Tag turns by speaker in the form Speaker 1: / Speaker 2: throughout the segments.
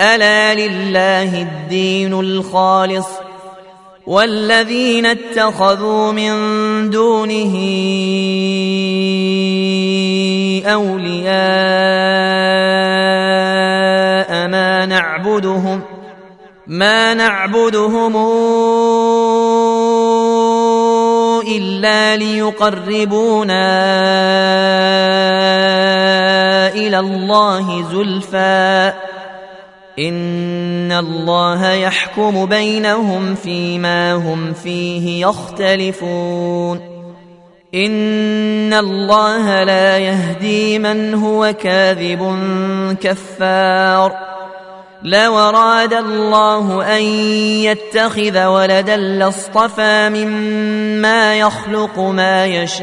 Speaker 1: ألا لله الدين الخالص والذين اتخذوا من دونه أولياء ما نعبدهم ما نعبدهم إلا ليقربونا إلى الله زلفى ان الله يحكم بينهم فيما هم فيه يختلفون ان الله لا يهدي من هو كاذب كفار لو اراد الله ان يتخذ ولدا لاصطفى مما يخلق ما يشاء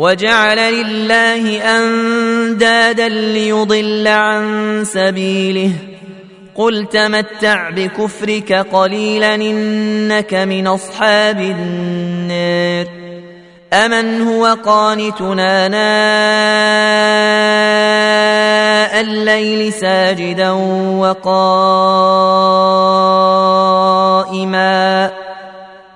Speaker 1: وجعل لله أندادا ليضل عن سبيله. قل تمتع بكفرك قليلا إنك من أصحاب النار. أمن هو قانتنا ناء الليل ساجدا وقائما.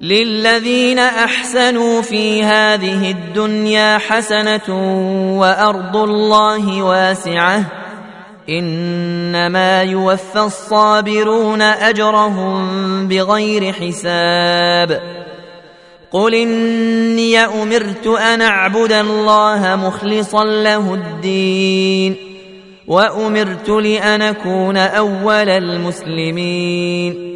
Speaker 1: للذين احسنوا في هذه الدنيا حسنه وارض الله واسعه انما يوفى الصابرون اجرهم بغير حساب قل اني امرت ان اعبد الله مخلصا له الدين وامرت لأن اكون اول المسلمين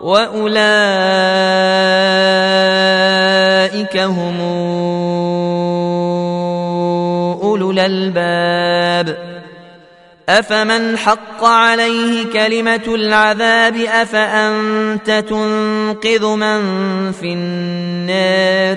Speaker 1: واولئك هم اولو الالباب افمن حق عليه كلمه العذاب افانت تنقذ من في النار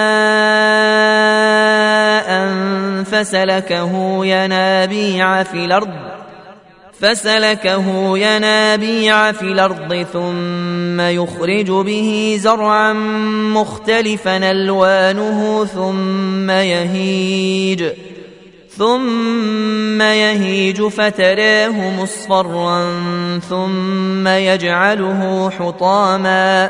Speaker 1: فسلكه ينابيع في الأرض فسلكه ينابيع في الأرض ثم يخرج به زرعا مختلفا ألوانه ثم يهيج ثم يهيج فتراه مصفرا ثم يجعله حطاما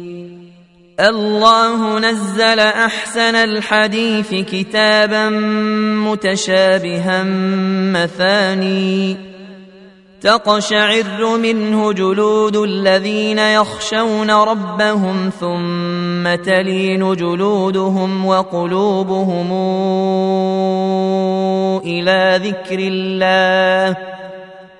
Speaker 1: الله نزل أحسن الحديث كتابا متشابها مثاني. تقشعر منه جلود الذين يخشون ربهم ثم تلين جلودهم وقلوبهم إلى ذكر الله.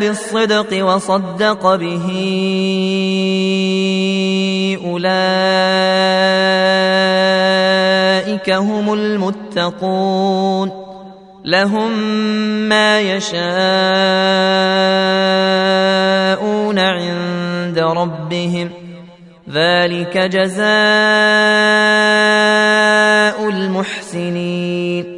Speaker 1: بالصدق وصدق به أولئك هم المتقون لهم ما يشاءون عند ربهم ذلك جزاء المحسنين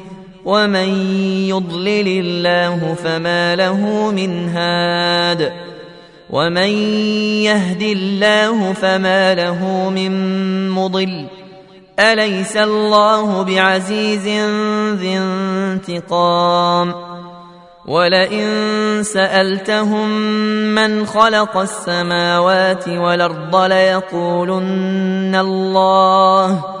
Speaker 1: ومن يضلل الله فما له من هاد ومن يهد الله فما له من مضل اليس الله بعزيز ذي انتقام ولئن سالتهم من خلق السماوات والارض ليقولن الله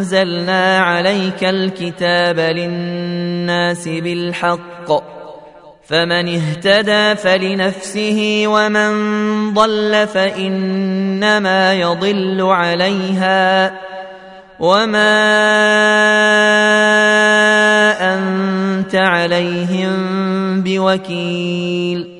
Speaker 1: أنزلنا عليك الكتاب للناس بالحق. فمن اهتدى فلنفسه ومن ضل فإنما يضل عليها. وما أنت عليهم بوكيل.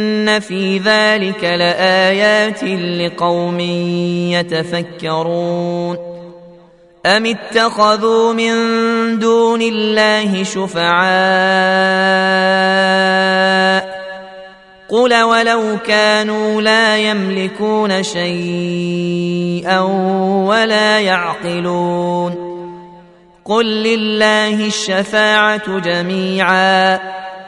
Speaker 1: ان في ذلك لايات لقوم يتفكرون ام اتخذوا من دون الله شفعاء قل ولو كانوا لا يملكون شيئا ولا يعقلون قل لله الشفاعه جميعا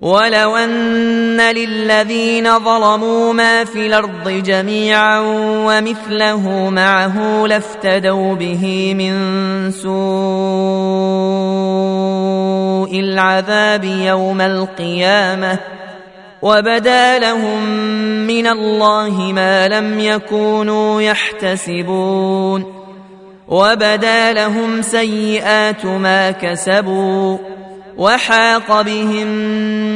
Speaker 1: ولو أن للذين ظلموا ما في الأرض جميعا ومثله معه لافتدوا به من سوء العذاب يوم القيامة وبدا لهم من الله ما لم يكونوا يحتسبون وبدا لهم سيئات ما كسبوا وحاق بهم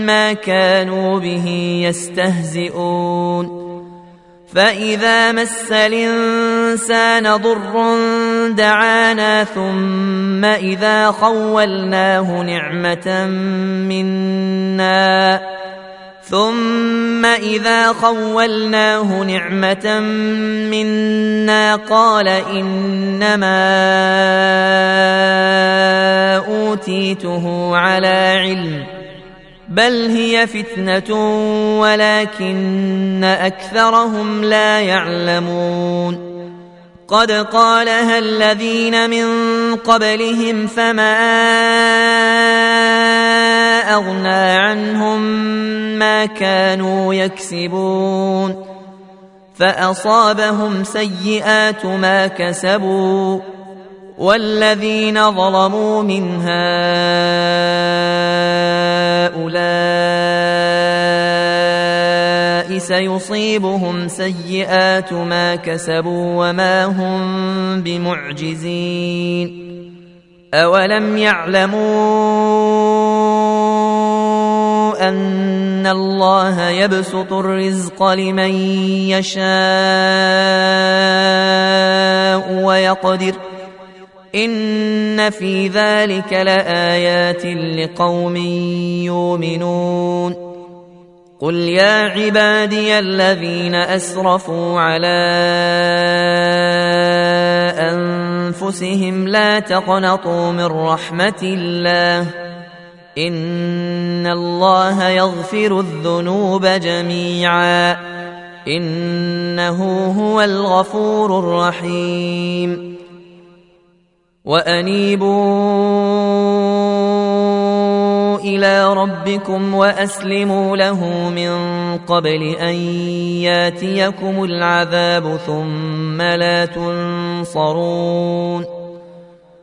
Speaker 1: ما كانوا به يستهزئون. فإذا مس الإنسان ضر دعانا ثم إذا خولناه نعمة منا ثم إذا خولناه نعمة منا قال إنما أوتيته على علم بل هي فتنة ولكن أكثرهم لا يعلمون. قد قالها الذين من قبلهم فما أغنى عنهم ما كانوا يكسبون فأصابهم سيئات ما كسبوا والذين ظلموا من هؤلاء سيصيبهم سيئات ما كسبوا وما هم بمعجزين أولم يعلموا أن الله يبسط الرزق لمن يشاء ويقدر ۖ إن في ذلك لآيات لقوم يؤمنون قل يا عبادي الذين أسرفوا على أنفسهم لا تقنطوا من رحمة الله إن الله يغفر الذنوب جميعا. إنه هو الغفور الرحيم. وانيبوا إلى ربكم واسلموا له من قبل ان ياتيكم العذاب ثم لا تنصرون.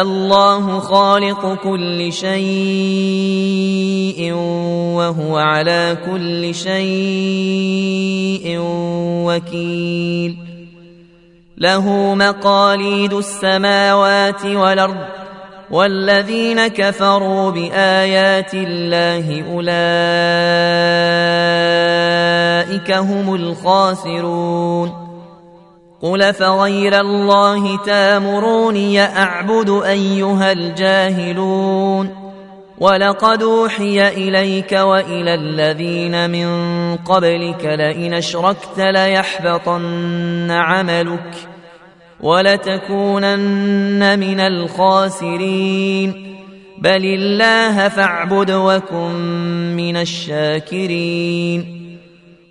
Speaker 1: الله خالق كل شيء وهو على كل شيء وكيل. له مقاليد السماوات والأرض والذين كفروا بآيات الله أولئك هم الخاسرون. قل فغير الله تامروني اعبد ايها الجاهلون ولقد اوحي اليك والى الذين من قبلك لئن اشركت ليحبطن عملك ولتكونن من الخاسرين بل الله فاعبد وكن من الشاكرين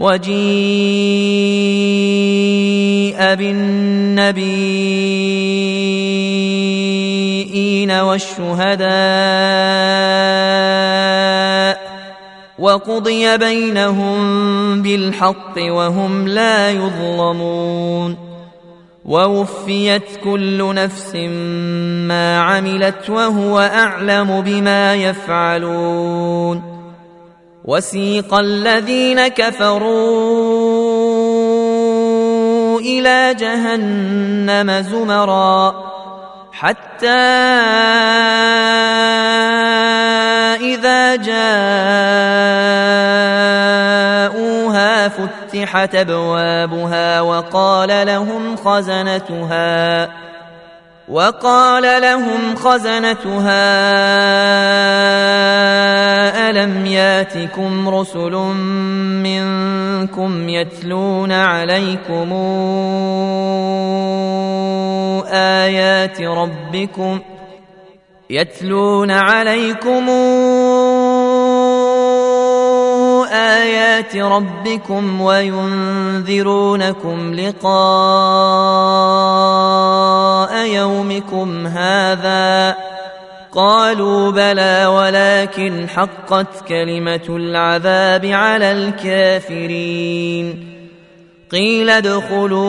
Speaker 1: وجيء بالنبيين والشهداء وقضي بينهم بالحق وهم لا يظلمون ووفيت كل نفس ما عملت وهو أعلم بما يفعلون وسيق الذين كفروا إلى جهنم زمرا حتى إذا جاءوها فتحت أبوابها وقال لهم خزنتها وقال لهم خزنتها الم ياتكم رسل منكم يتلون عليكم ايات ربكم يتلون عليكم آيات ربكم وينذرونكم لقاء يومكم هذا قالوا بلى ولكن حقت كلمة العذاب على الكافرين. قيل ادخلوا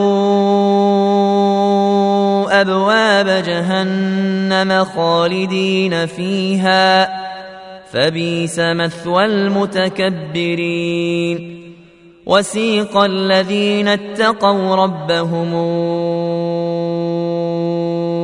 Speaker 1: أبواب جهنم خالدين فيها فبيس مثوى المتكبرين. وسيق الذين اتقوا ربهم